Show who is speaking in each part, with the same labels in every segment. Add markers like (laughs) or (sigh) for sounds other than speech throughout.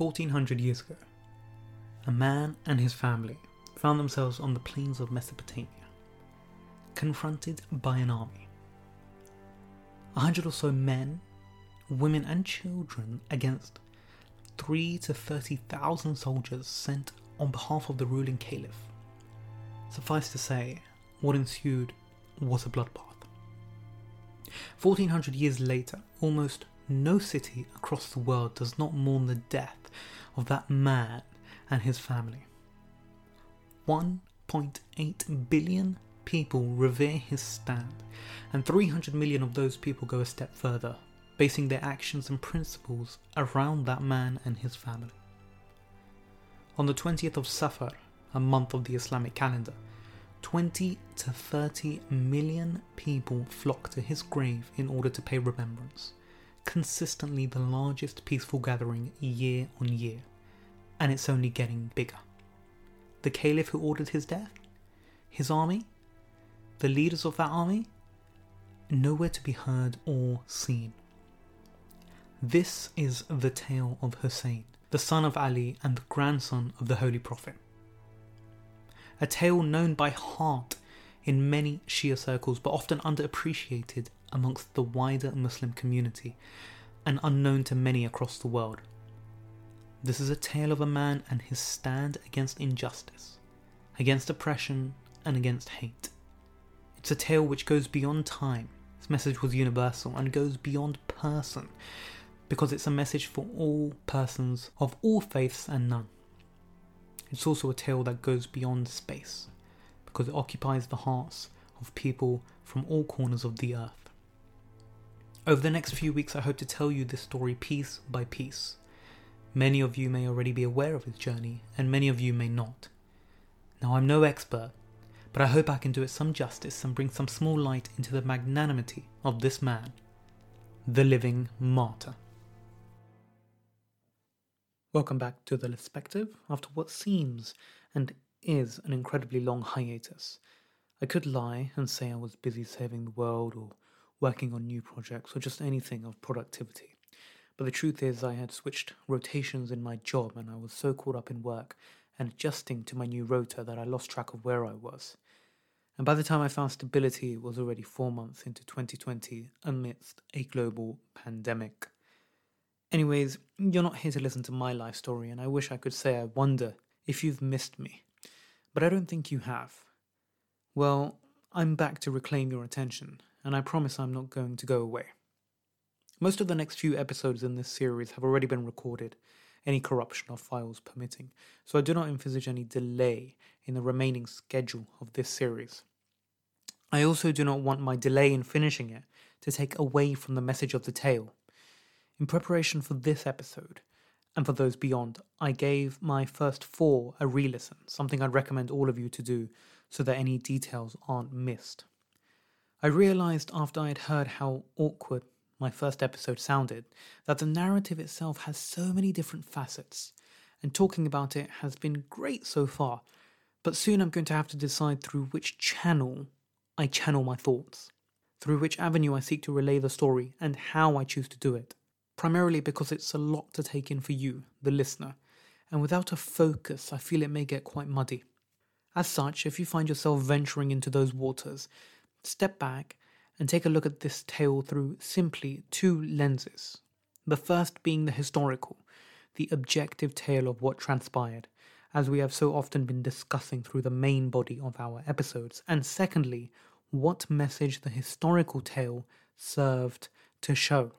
Speaker 1: 1400 years ago, a man and his family found themselves on the plains of Mesopotamia, confronted by an army. A hundred or so men, women, and children against three to thirty thousand soldiers sent on behalf of the ruling caliph. Suffice to say, what ensued was a bloodbath. 1400 years later, almost no city across the world does not mourn the death of that man and his family. 1.8 billion people revere his stand, and 300 million of those people go a step further, basing their actions and principles around that man and his family. On the 20th of Safar, a month of the Islamic calendar, 20 to 30 million people flock to his grave in order to pay remembrance, consistently the largest peaceful gathering year on year, and it's only getting bigger. The caliph who ordered his death? His army? The leaders of that army? Nowhere to be heard or seen. This is the tale of Hussein, the son of Ali and the grandson of the Holy Prophet a tale known by heart in many Shia circles but often underappreciated amongst the wider Muslim community and unknown to many across the world. This is a tale of a man and his stand against injustice, against oppression, and against hate. It's a tale which goes beyond time. Its message was universal and goes beyond person because it's a message for all persons of all faiths and none. It's also a tale that goes beyond space, because it occupies the hearts of people from all corners of the earth. Over the next few weeks, I hope to tell you this story piece by piece. Many of you may already be aware of his journey, and many of you may not. Now, I'm no expert, but I hope I can do it some justice and bring some small light into the magnanimity of this man, the living martyr. Welcome back to The Lispective after what seems and is an incredibly long hiatus. I could lie and say I was busy saving the world or working on new projects or just anything of productivity. But the truth is, I had switched rotations in my job and I was so caught up in work and adjusting to my new rota that I lost track of where I was. And by the time I found stability, it was already four months into 2020 amidst a global pandemic. Anyways, you're not here to listen to my life story, and I wish I could say I wonder if you've missed me. But I don't think you have. Well, I'm back to reclaim your attention, and I promise I'm not going to go away. Most of the next few episodes in this series have already been recorded, any corruption of files permitting, so I do not envisage any delay in the remaining schedule of this series. I also do not want my delay in finishing it to take away from the message of the tale in preparation for this episode, and for those beyond, I gave my first four a re listen, something I'd recommend all of you to do so that any details aren't missed. I realised after I had heard how awkward my first episode sounded that the narrative itself has so many different facets, and talking about it has been great so far, but soon I'm going to have to decide through which channel I channel my thoughts, through which avenue I seek to relay the story, and how I choose to do it primarily because it's a lot to take in for you, the listener, and without a focus, I feel it may get quite muddy. As such, if you find yourself venturing into those waters, step back and take a look at this tale through simply two lenses. The first being the historical, the objective tale of what transpired, as we have so often been discussing through the main body of our episodes, and secondly, what message the historical tale served to show.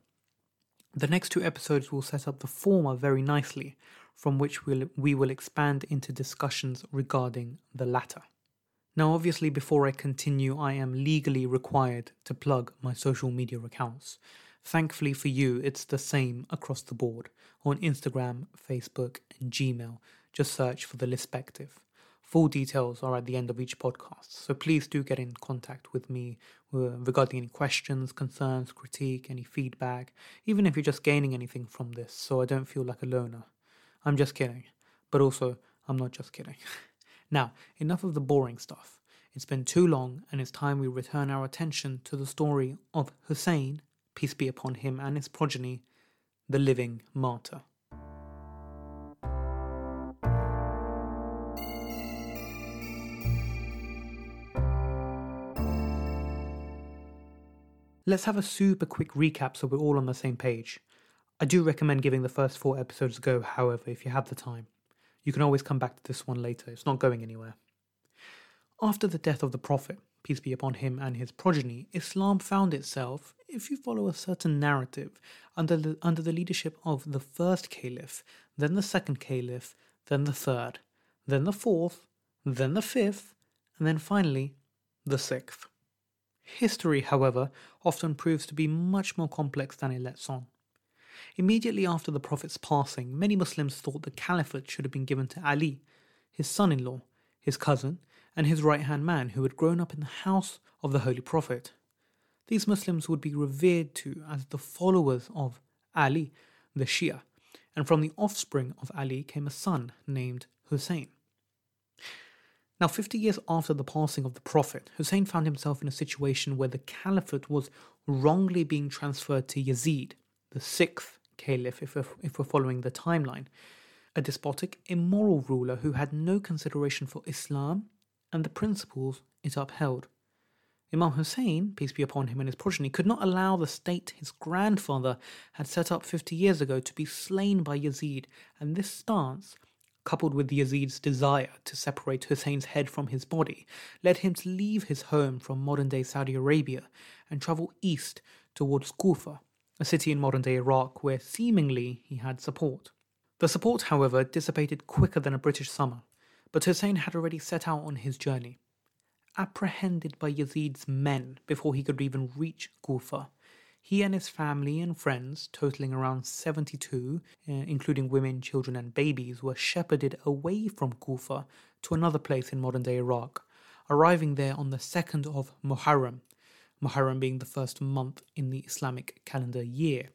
Speaker 1: The next two episodes will set up the former very nicely, from which we'll, we will expand into discussions regarding the latter. Now, obviously, before I continue, I am legally required to plug my social media accounts. Thankfully for you, it's the same across the board on Instagram, Facebook, and Gmail. Just search for the Lispective. Full details are at the end of each podcast, so please do get in contact with me uh, regarding any questions, concerns, critique, any feedback, even if you're just gaining anything from this, so I don't feel like a loner. I'm just kidding, but also, I'm not just kidding. (laughs) Now, enough of the boring stuff. It's been too long, and it's time we return our attention to the story of Hussein, peace be upon him and his progeny, the living martyr. Let's have a super quick recap so we're all on the same page. I do recommend giving the first four episodes a go, however, if you have the time. You can always come back to this one later, it's not going anywhere. After the death of the Prophet, peace be upon him and his progeny, Islam found itself, if you follow a certain narrative, under the, under the leadership of the first caliph, then the second caliph, then the third, then the fourth, then the fifth, and then finally the sixth. History, however, often proves to be much more complex than it lets on. Immediately after the Prophet's passing, many Muslims thought the caliphate should have been given to Ali, his son in law, his cousin, and his right hand man who had grown up in the house of the Holy Prophet. These Muslims would be revered to as the followers of Ali, the Shia, and from the offspring of Ali came a son named Hussein. Now, 50 years after the passing of the Prophet, Hussein found himself in a situation where the caliphate was wrongly being transferred to Yazid, the sixth caliph, if we're, if we're following the timeline, a despotic, immoral ruler who had no consideration for Islam and the principles it upheld. Imam Hussein, peace be upon him and his progeny, could not allow the state his grandfather had set up 50 years ago to be slain by Yazid, and this stance coupled with the Yazid's desire to separate Hussein's head from his body, led him to leave his home from modern day Saudi Arabia and travel east towards Kufa, a city in modern day Iraq where seemingly he had support. The support, however, dissipated quicker than a British summer, but Hussein had already set out on his journey. Apprehended by Yazid's men before he could even reach Kufa, he and his family and friends, totaling around 72, uh, including women, children, and babies, were shepherded away from Kufa to another place in modern day Iraq, arriving there on the 2nd of Muharram, Muharram being the first month in the Islamic calendar year.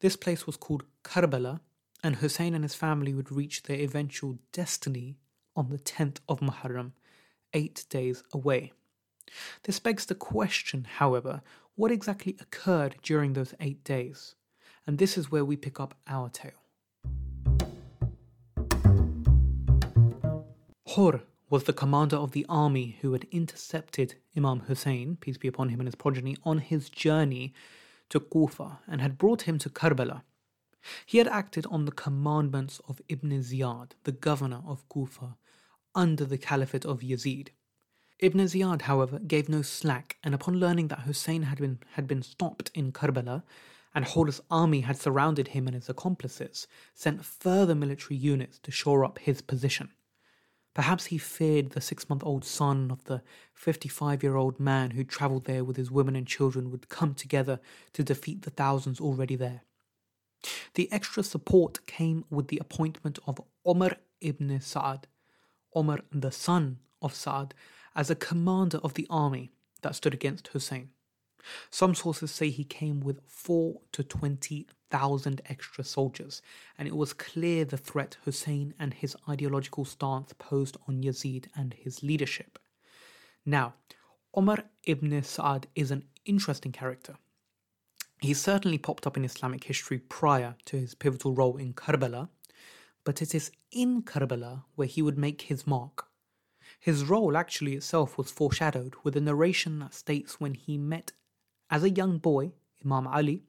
Speaker 1: This place was called Karbala, and Hussein and his family would reach their eventual destiny on the 10th of Muharram, eight days away. This begs the question, however, what exactly occurred during those eight days? And this is where we pick up our tale. Hur was the commander of the army who had intercepted Imam Hussein, peace be upon him and his progeny, on his journey to Kufa and had brought him to Karbala. He had acted on the commandments of Ibn Ziyad, the governor of Kufa, under the caliphate of Yazid. Ibn Ziyad, however, gave no slack, and upon learning that Hussein had been, had been stopped in Karbala, and Hur's army had surrounded him and his accomplices, sent further military units to shore up his position. Perhaps he feared the six month old son of the 55 year old man who travelled there with his women and children would come together to defeat the thousands already there. The extra support came with the appointment of Omar ibn Sa'ad, Omar the son of Sa'ad, as a commander of the army that stood against Hussein. Some sources say he came with four to 20,000 extra soldiers, and it was clear the threat Hussein and his ideological stance posed on Yazid and his leadership. Now, Omar ibn Sa'ad is an interesting character. He certainly popped up in Islamic history prior to his pivotal role in Karbala, but it is in Karbala where he would make his mark his role actually itself was foreshadowed with a narration that states when he met as a young boy Imam Ali,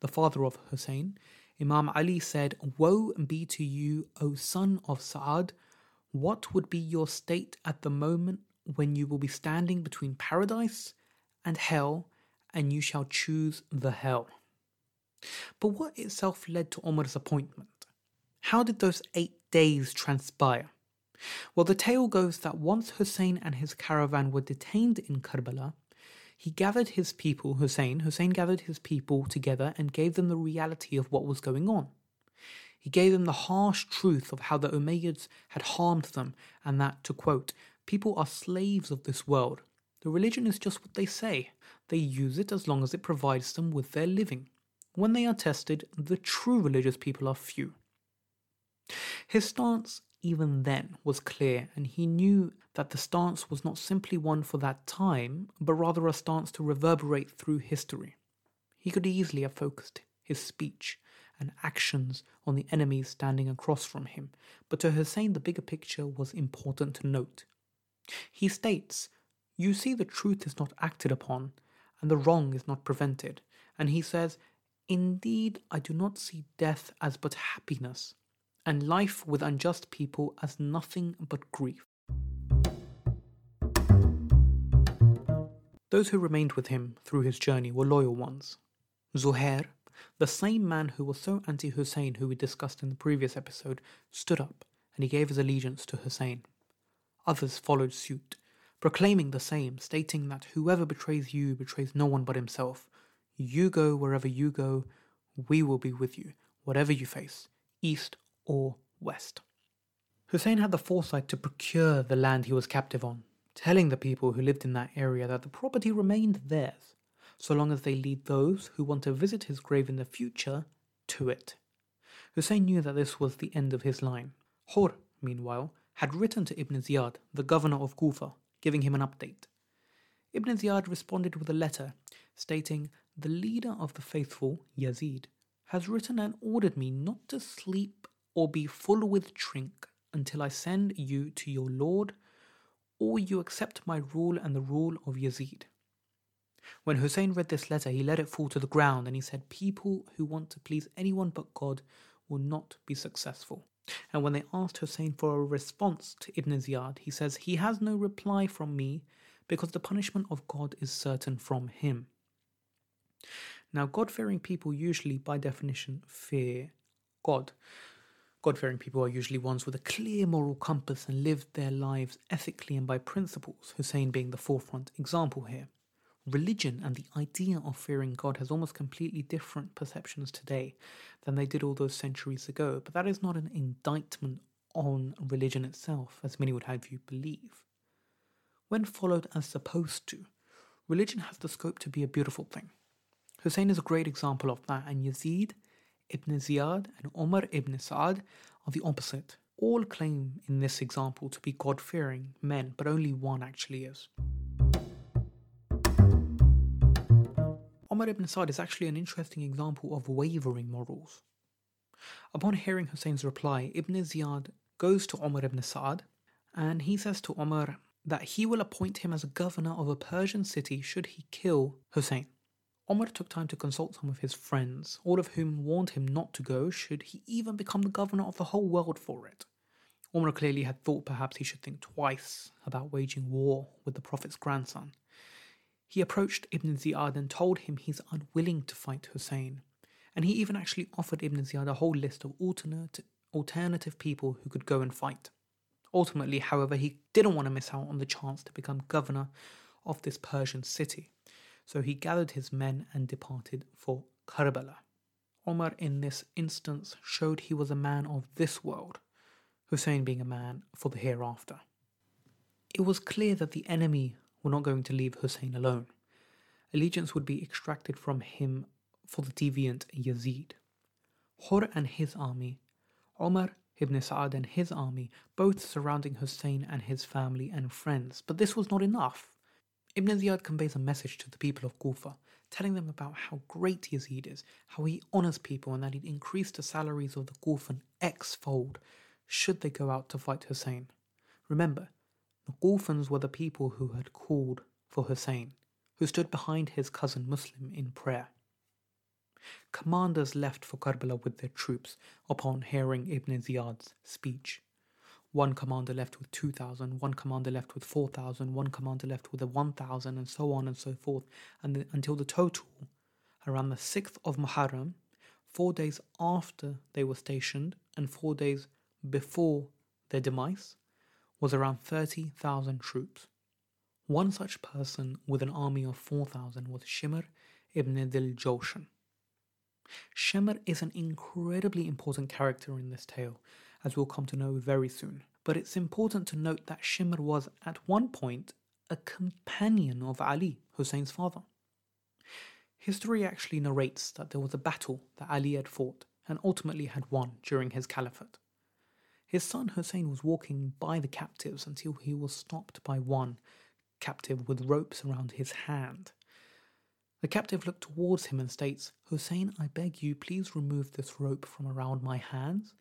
Speaker 1: the father of Hussein, Imam Ali said, Woe be to you, O son of Sa'ad! What would be your state at the moment when you will be standing between paradise and hell, and you shall choose the hell? But what itself led to Omar's appointment? How did those eight days transpire? Well, the tale goes that once Hussein and his caravan were detained in Karbala, he gathered his people, Hussein, Hussein gathered his people together and gave them the reality of what was going on. He gave them the harsh truth of how the Umayyads had harmed them, and that, to quote, people are slaves of this world. The religion is just what they say. They use it as long as it provides them with their living. When they are tested, the true religious people are few. His stance even then was clear, and he knew that the stance was not simply one for that time, but rather a stance to reverberate through history. He could easily have focused his speech and actions on the enemies standing across from him, but to Hussein the bigger picture was important to note. He states, You see, the truth is not acted upon, and the wrong is not prevented. And he says, Indeed, I do not see death as but happiness, and life with unjust people as nothing but grief. Those who remained with him through his journey were loyal ones. Zuhair, the same man who was so anti Hussein who we discussed in the previous episode, stood up and he gave his allegiance to Hussein. Others followed suit, proclaiming the same, stating that whoever betrays you betrays no one but himself. You go wherever you go, we will be with you, whatever you face, east or west. Hussein had the foresight to procure the land he was captive on, telling the people who lived in that area that the property remained theirs, so long as they lead those who want to visit his grave in the future to it. Hussein knew that this was the end of his line. Hur, meanwhile, had written to Ibn Ziyad, the governor of Kufa, giving him an update. Ibn Ziyad responded with a letter stating, The leader of the faithful, Yazid, has written and ordered me not to sleep or be full with drink until I send you to your Lord or you accept my rule and the rule of Yazid. When Hussein read this letter, he let it fall to the ground and he said, People who want to please anyone but God will not be successful. And when they asked Hussein for a response to Ibn Ziyad, he says, He has no reply from me because the punishment of God is certain from him. Now, God fearing people usually, by definition, fear God. God fearing people are usually ones with a clear moral compass and live their lives ethically and by principles, Hussein being the forefront example here. Religion and the idea of fearing God has almost completely different perceptions today than they did all those centuries ago, but that is not an indictment on religion itself, as many would have you believe. When followed as supposed to, religion has the scope to be a beautiful thing. Hussein is a great example of that, and Yazid ibn Ziyad and Omar ibn Sa'ad are the opposite. All claim in this example to be God fearing men, but only one actually is. Omar ibn Sa'ad is actually an interesting example of wavering morals. Upon hearing Hussein's reply, Ibn Ziyad goes to Omar ibn Sa'ad and he says to Omar that he will appoint him as governor of a Persian city should he kill Hussein. Omar took time to consult some of his friends, all of whom warned him not to go should he even become the governor of the whole world for it. Omar clearly had thought perhaps he should think twice about waging war with the Prophet's grandson. He approached Ibn Ziyad and told him he's unwilling to fight Hussein, and he even actually offered Ibn Ziyad a whole list of alternate, alternative people who could go and fight. Ultimately, however, he didn't want to miss out on the chance to become governor of this Persian city. So he gathered his men and departed for Karbala. Omar, in this instance, showed he was a man of this world, Hussein being a man for the hereafter. It was clear that the enemy were not going to leave Hussein alone. Allegiance would be extracted from him for the deviant Yazid. Hur and his army, Omar ibn Sa'ad and his army, both surrounding Hussein and his family and friends. But this was not enough. Ibn Ziyad conveys a message to the people of Kufa, telling them about how great Yazid is, how he honors people, and that he'd increase the salaries of the Kufan X fold should they go out to fight Hussein. Remember, the Kufans were the people who had called for Hussein, who stood behind his cousin Muslim in prayer. Commanders left for Karbala with their troops upon hearing Ibn Ziyad's speech. One commander left with 2,000, one commander left with 4,000, one commander left with a 1,000, and so on and so forth, and the, until the total, around the 6th of Muharram, four days after they were stationed and four days before their demise, was around 30,000 troops. One such person with an army of 4,000 was Shimr ibn Dhil Jawshan. Shimr is an incredibly important character in this tale as we'll come to know very soon. But it's important to note that Shimr was at one point a companion of Ali, Hussein's father. History actually narrates that there was a battle that Ali had fought and ultimately had won during his caliphate. His son Hussein was walking by the captives until he was stopped by one captive with ropes around his hand. The captive looked towards him and states, Hussein, I beg you, please remove this rope from around my hands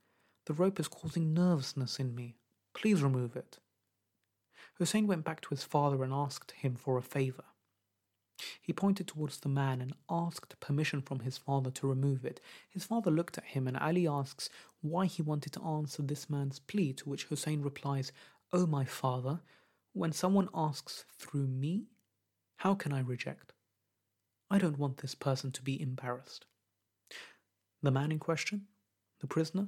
Speaker 1: the rope is causing nervousness in me. Please remove it. Hussein went back to his father and asked him for a favor. He pointed towards the man and asked permission from his father to remove it. His father looked at him and Ali asks why he wanted to answer this man's plea, to which Hussein replies, oh, my father, when someone asks through me, how can I reject? I don't want this person to be embarrassed. The man in question, the prisoner,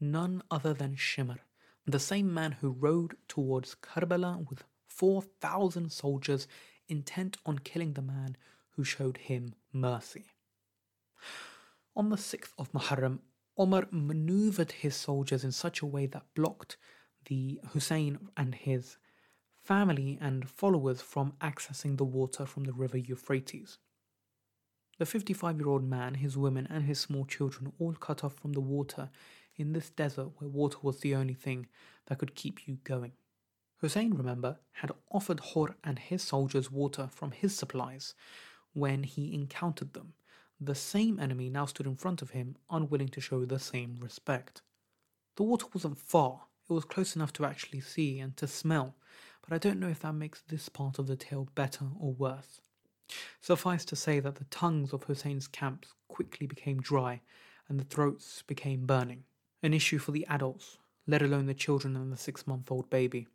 Speaker 1: none other than Shimr, the same man who rode towards Karbala with 4,000 soldiers intent on killing the man who showed him mercy. On the 6th of Muharram, Omar maneuvered his soldiers in such a way that blocked the Hussein and his family and followers from accessing the water from the river Euphrates. The 55 year old man, his women, and his small children all cut off from the water in this desert where water was the only thing that could keep you going. Hussein, remember, had offered Hur and his soldiers water from his supplies when he encountered them. The same enemy now stood in front of him, unwilling to show the same respect. The water wasn't far, it was close enough to actually see and to smell, but I don't know if that makes this part of the tale better or worse. Suffice to say that the tongues of Hussein's camps quickly became dry and the throats became burning, an issue for the adults, let alone the children and the six month old baby.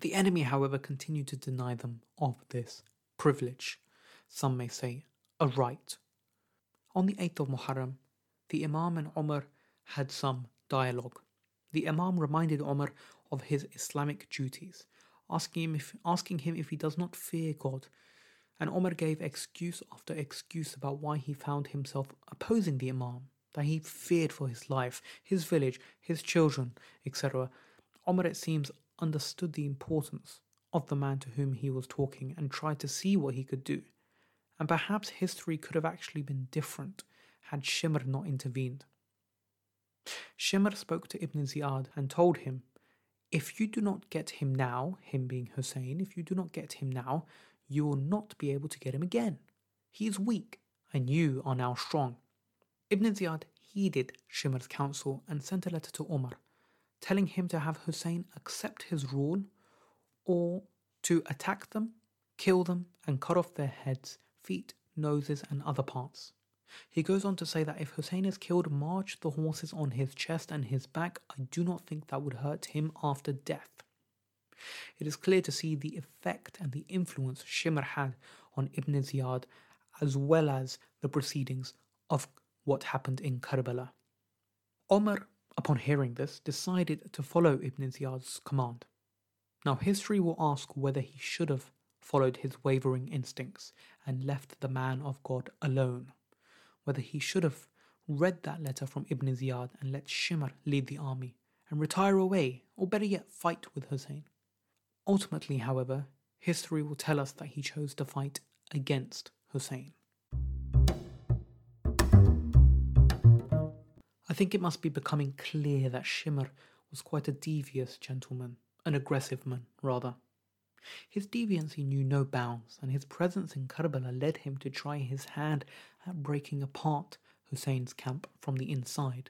Speaker 1: The enemy, however, continued to deny them of this privilege, some may say a right. On the 8th of Muharram, the Imam and Umar had some dialogue. The Imam reminded Umar of his Islamic duties, asking him if, asking him if he does not fear God, and Umar gave excuse after excuse about why he found himself opposing the Imam, that he feared for his life, his village, his children, etc. Umar, it seems, understood the importance of the man to whom he was talking and tried to see what he could do. And perhaps history could have actually been different had Shimr not intervened. Shimr spoke to Ibn Ziyad and told him, If you do not get him now, him being Hussein, if you do not get him now, you will not be able to get him again. He is weak, and you are now strong. Ibn Ziyad heeded Shimr's counsel and sent a letter to Omar telling him to have Hussein accept his rule or to attack them, kill them, and cut off their heads, feet, noses, and other parts. He goes on to say that if Hussein is killed, march the horses on his chest and his back. I do not think that would hurt him after death. It is clear to see the effect and the influence Shimr had on Ibn Ziyad as well as the proceedings of what happened in Karbala. Omar upon hearing this, decided to follow Ibn Ziyad's command. Now, history will ask whether he should have followed his wavering instincts and left the man of God alone, whether he should have read that letter from Ibn Ziyad and let Shimr lead the army and retire away, or better yet, fight with Hussein. Ultimately, however, history will tell us that he chose to fight against Hussein. I think it must be becoming clear that Shimr was quite a devious gentleman, an aggressive man, rather. His deviancy knew no bounds, and his presence in Karbala led him to try his hand at breaking apart Hussein's camp from the inside.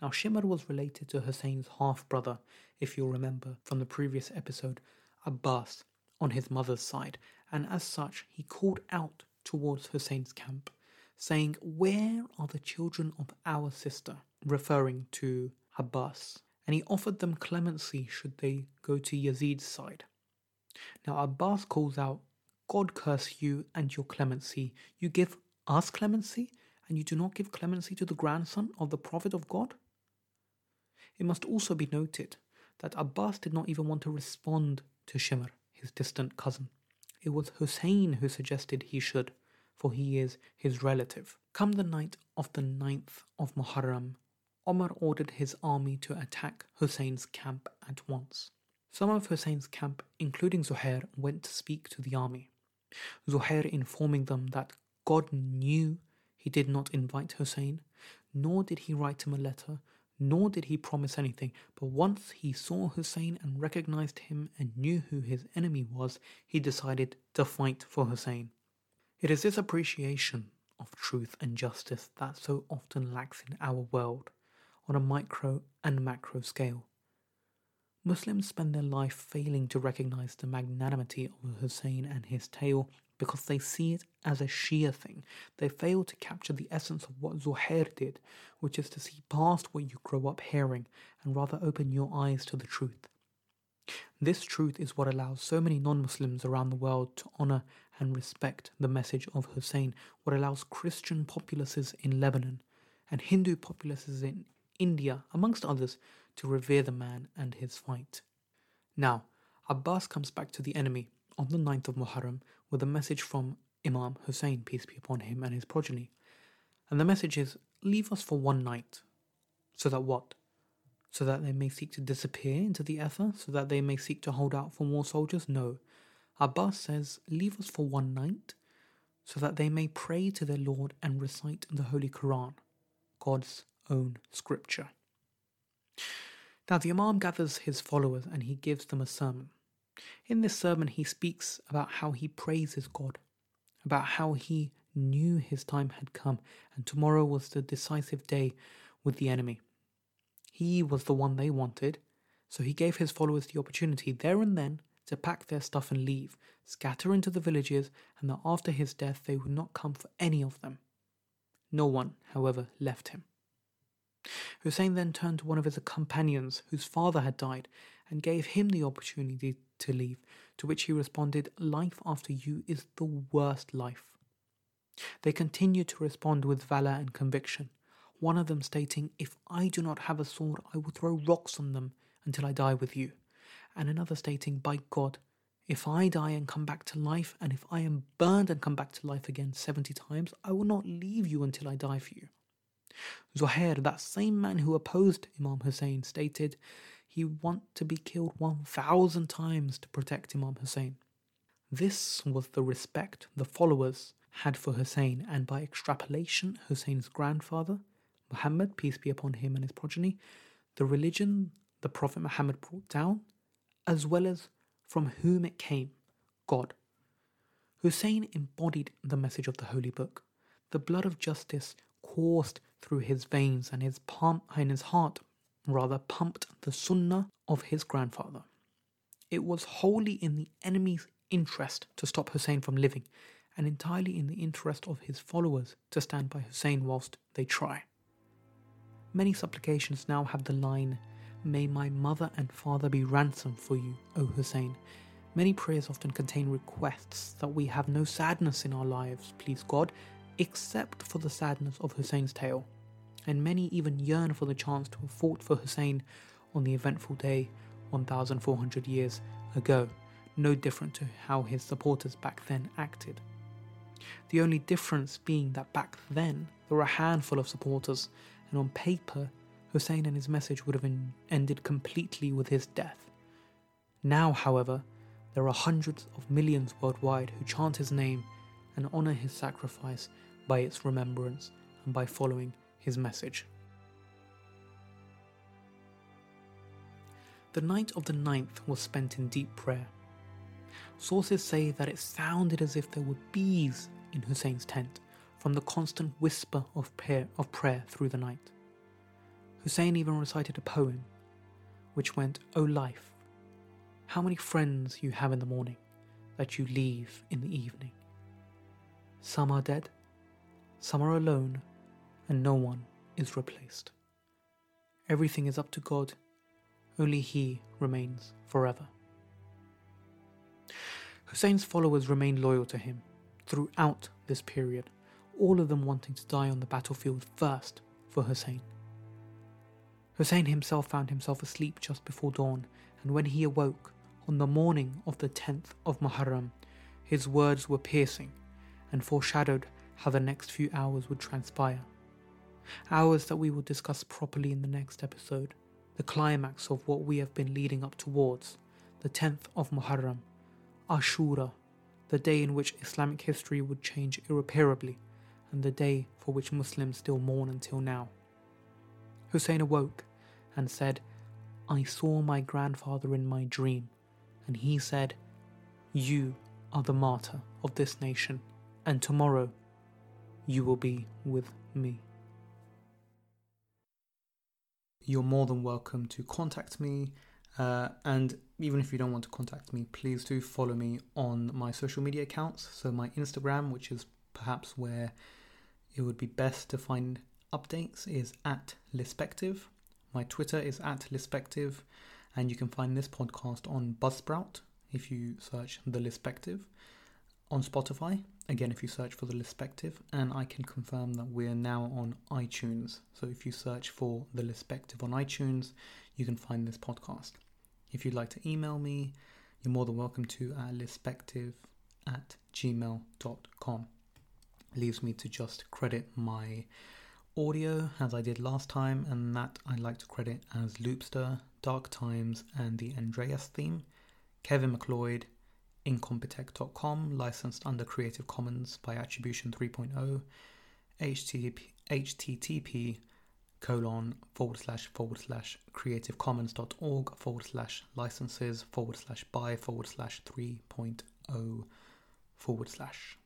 Speaker 1: Now, Shimr was related to Hussein's half brother, if you'll remember from the previous episode, Abbas, on his mother's side, and as such, he called out towards Hussein's camp, saying, Where are the children of our sister? Referring to Abbas, and he offered them clemency should they go to Yazid's side. Now Abbas calls out, God curse you and your clemency. You give us clemency, and you do not give clemency to the grandson of the Prophet of God? It must also be noted that Abbas did not even want to respond to Shimr, his distant cousin. It was Hussein who suggested he should, for he is his relative. Come the night of the ninth of Muharram, Omar ordered his army to attack Hussein's camp at once. Some of Hussein's camp, including Zuhair, went to speak to the army. Zuhair informing them that God knew he did not invite Hussein, nor did he write him a letter, nor did he promise anything, but once he saw Hussein and recognized him and knew who his enemy was, he decided to fight for Hussein. It is this appreciation of truth and justice that so often lacks in our world on a micro and macro scale. Muslims spend their life failing to recognize the magnanimity of Hussein and his tale, because they see it as a Shia thing. They fail to capture the essence of what Zuhair did, which is to see past what you grow up hearing and rather open your eyes to the truth. This truth is what allows so many non Muslims around the world to honor and respect the message of Hussein, what allows Christian populaces in Lebanon and Hindu populaces in India, amongst others, to revere the man and his fight. Now, Abbas comes back to the enemy on the 9th of Muharram with a message from Imam Hussein, peace be upon him, and his progeny. And the message is Leave us for one night. So that what? So that they may seek to disappear into the ether? So that they may seek to hold out for more soldiers? No. Abbas says, Leave us for one night, so that they may pray to their Lord and recite the Holy Quran, God's own scripture. Now, the Imam gathers his followers and he gives them a sermon. In this sermon, he speaks about how he praises God, about how he knew his time had come and tomorrow was the decisive day with the enemy. He was the one they wanted, so he gave his followers the opportunity there and then to pack their stuff and leave, scatter into the villages, and that after his death they would not come for any of them. No one, however, left him. Hussein then turned to one of his companions whose father had died and gave him the opportunity to leave, to which he responded, Life after you is the worst life. They continued to respond with valor and conviction, one of them stating, If I do not have a sword, I will throw rocks on them until I die with you, and another stating, By God, if I die and come back to life, and if I am burned and come back to life again 70 times, I will not leave you until I die for you. Zuhair, that same man who opposed Imam Hussein, stated he want to be killed 1,000 times to protect Imam Hussein. This was the respect the followers had for Hussein, and by extrapolation, Hussein's grandfather, Muhammad, peace be upon him and his progeny, the religion the Prophet Muhammad brought down, as well as from whom it came, God. Hussein embodied the message of the Holy Book. The blood of justice coursed through his veins, and his palm and his heart rather pumped the sunnah of his grandfather. It was wholly in the enemy's interest to stop Hussein from living, and entirely in the interest of his followers to stand by Hussein whilst they try. Many supplications now have the line, May my mother and father be ransomed for you, O Hussein. Many prayers often contain requests that we have no sadness in our lives, please God, except for the sadness of Hussein's tale. And many even yearn for the chance to have fought for Hussein on the eventful day 1,400 years ago, no different to how his supporters back then acted. The only difference being that back then there were a handful of supporters, and on paper, Hussein and his message would have ended completely with his death. Now, however, there are hundreds of millions worldwide who chant his name and honour his sacrifice by its remembrance and by following his message. The night of the ninth was spent in deep prayer. Sources say that it sounded as if there were bees in Hussein's tent from the constant whisper of prayer, of prayer through the night. Hussein even recited a poem which went, O life, how many friends you have in the morning that you leave in the evening. Some are dead, some are alone, and no one is replaced. Everything is up to God, only He remains forever. Hussein's followers remained loyal to him throughout this period, all of them wanting to die on the battlefield first for Hussein. Hussein himself found himself asleep just before dawn, and when he awoke on the morning of the 10th of Muharram, his words were piercing and foreshadowed how the next few hours would transpire. Hours that we will discuss properly in the next episode, the climax of what we have been leading up towards, the 10th of Muharram, Ashura, the day in which Islamic history would change irreparably, and the day for which Muslims still mourn until now. Hussein awoke and said, I saw my grandfather in my dream, and he said, You are the martyr of this nation, and tomorrow you will be with me. You're more than welcome to contact me Uh, and even if you don't want to contact me, please do follow me on my social media accounts. So, my Instagram, which is perhaps where it would be best to find updates, is at Lispective. My Twitter is at Lispective. And you can find this podcast on Buzzsprout if you search The Lispective. On Spotify, again, if you search for The Lispective. And I can confirm that we're now on iTunes. So, if you search for The Lispective on iTunes, you can find this podcast. If you'd like to email me, you're more than welcome to at lispective at gmail.com. Leaves me to just credit my audio as I did last time, and that I'd like to credit as Loopster, Dark Times, and the Andreas theme. Kevin MacLeod, Incompetech.com, licensed under Creative Commons by Attribution 3.0, HTTP, HTTP colon forward slash forward slash creativecommons.org forward slash licenses forward slash by forward slash 3.0 forward slash.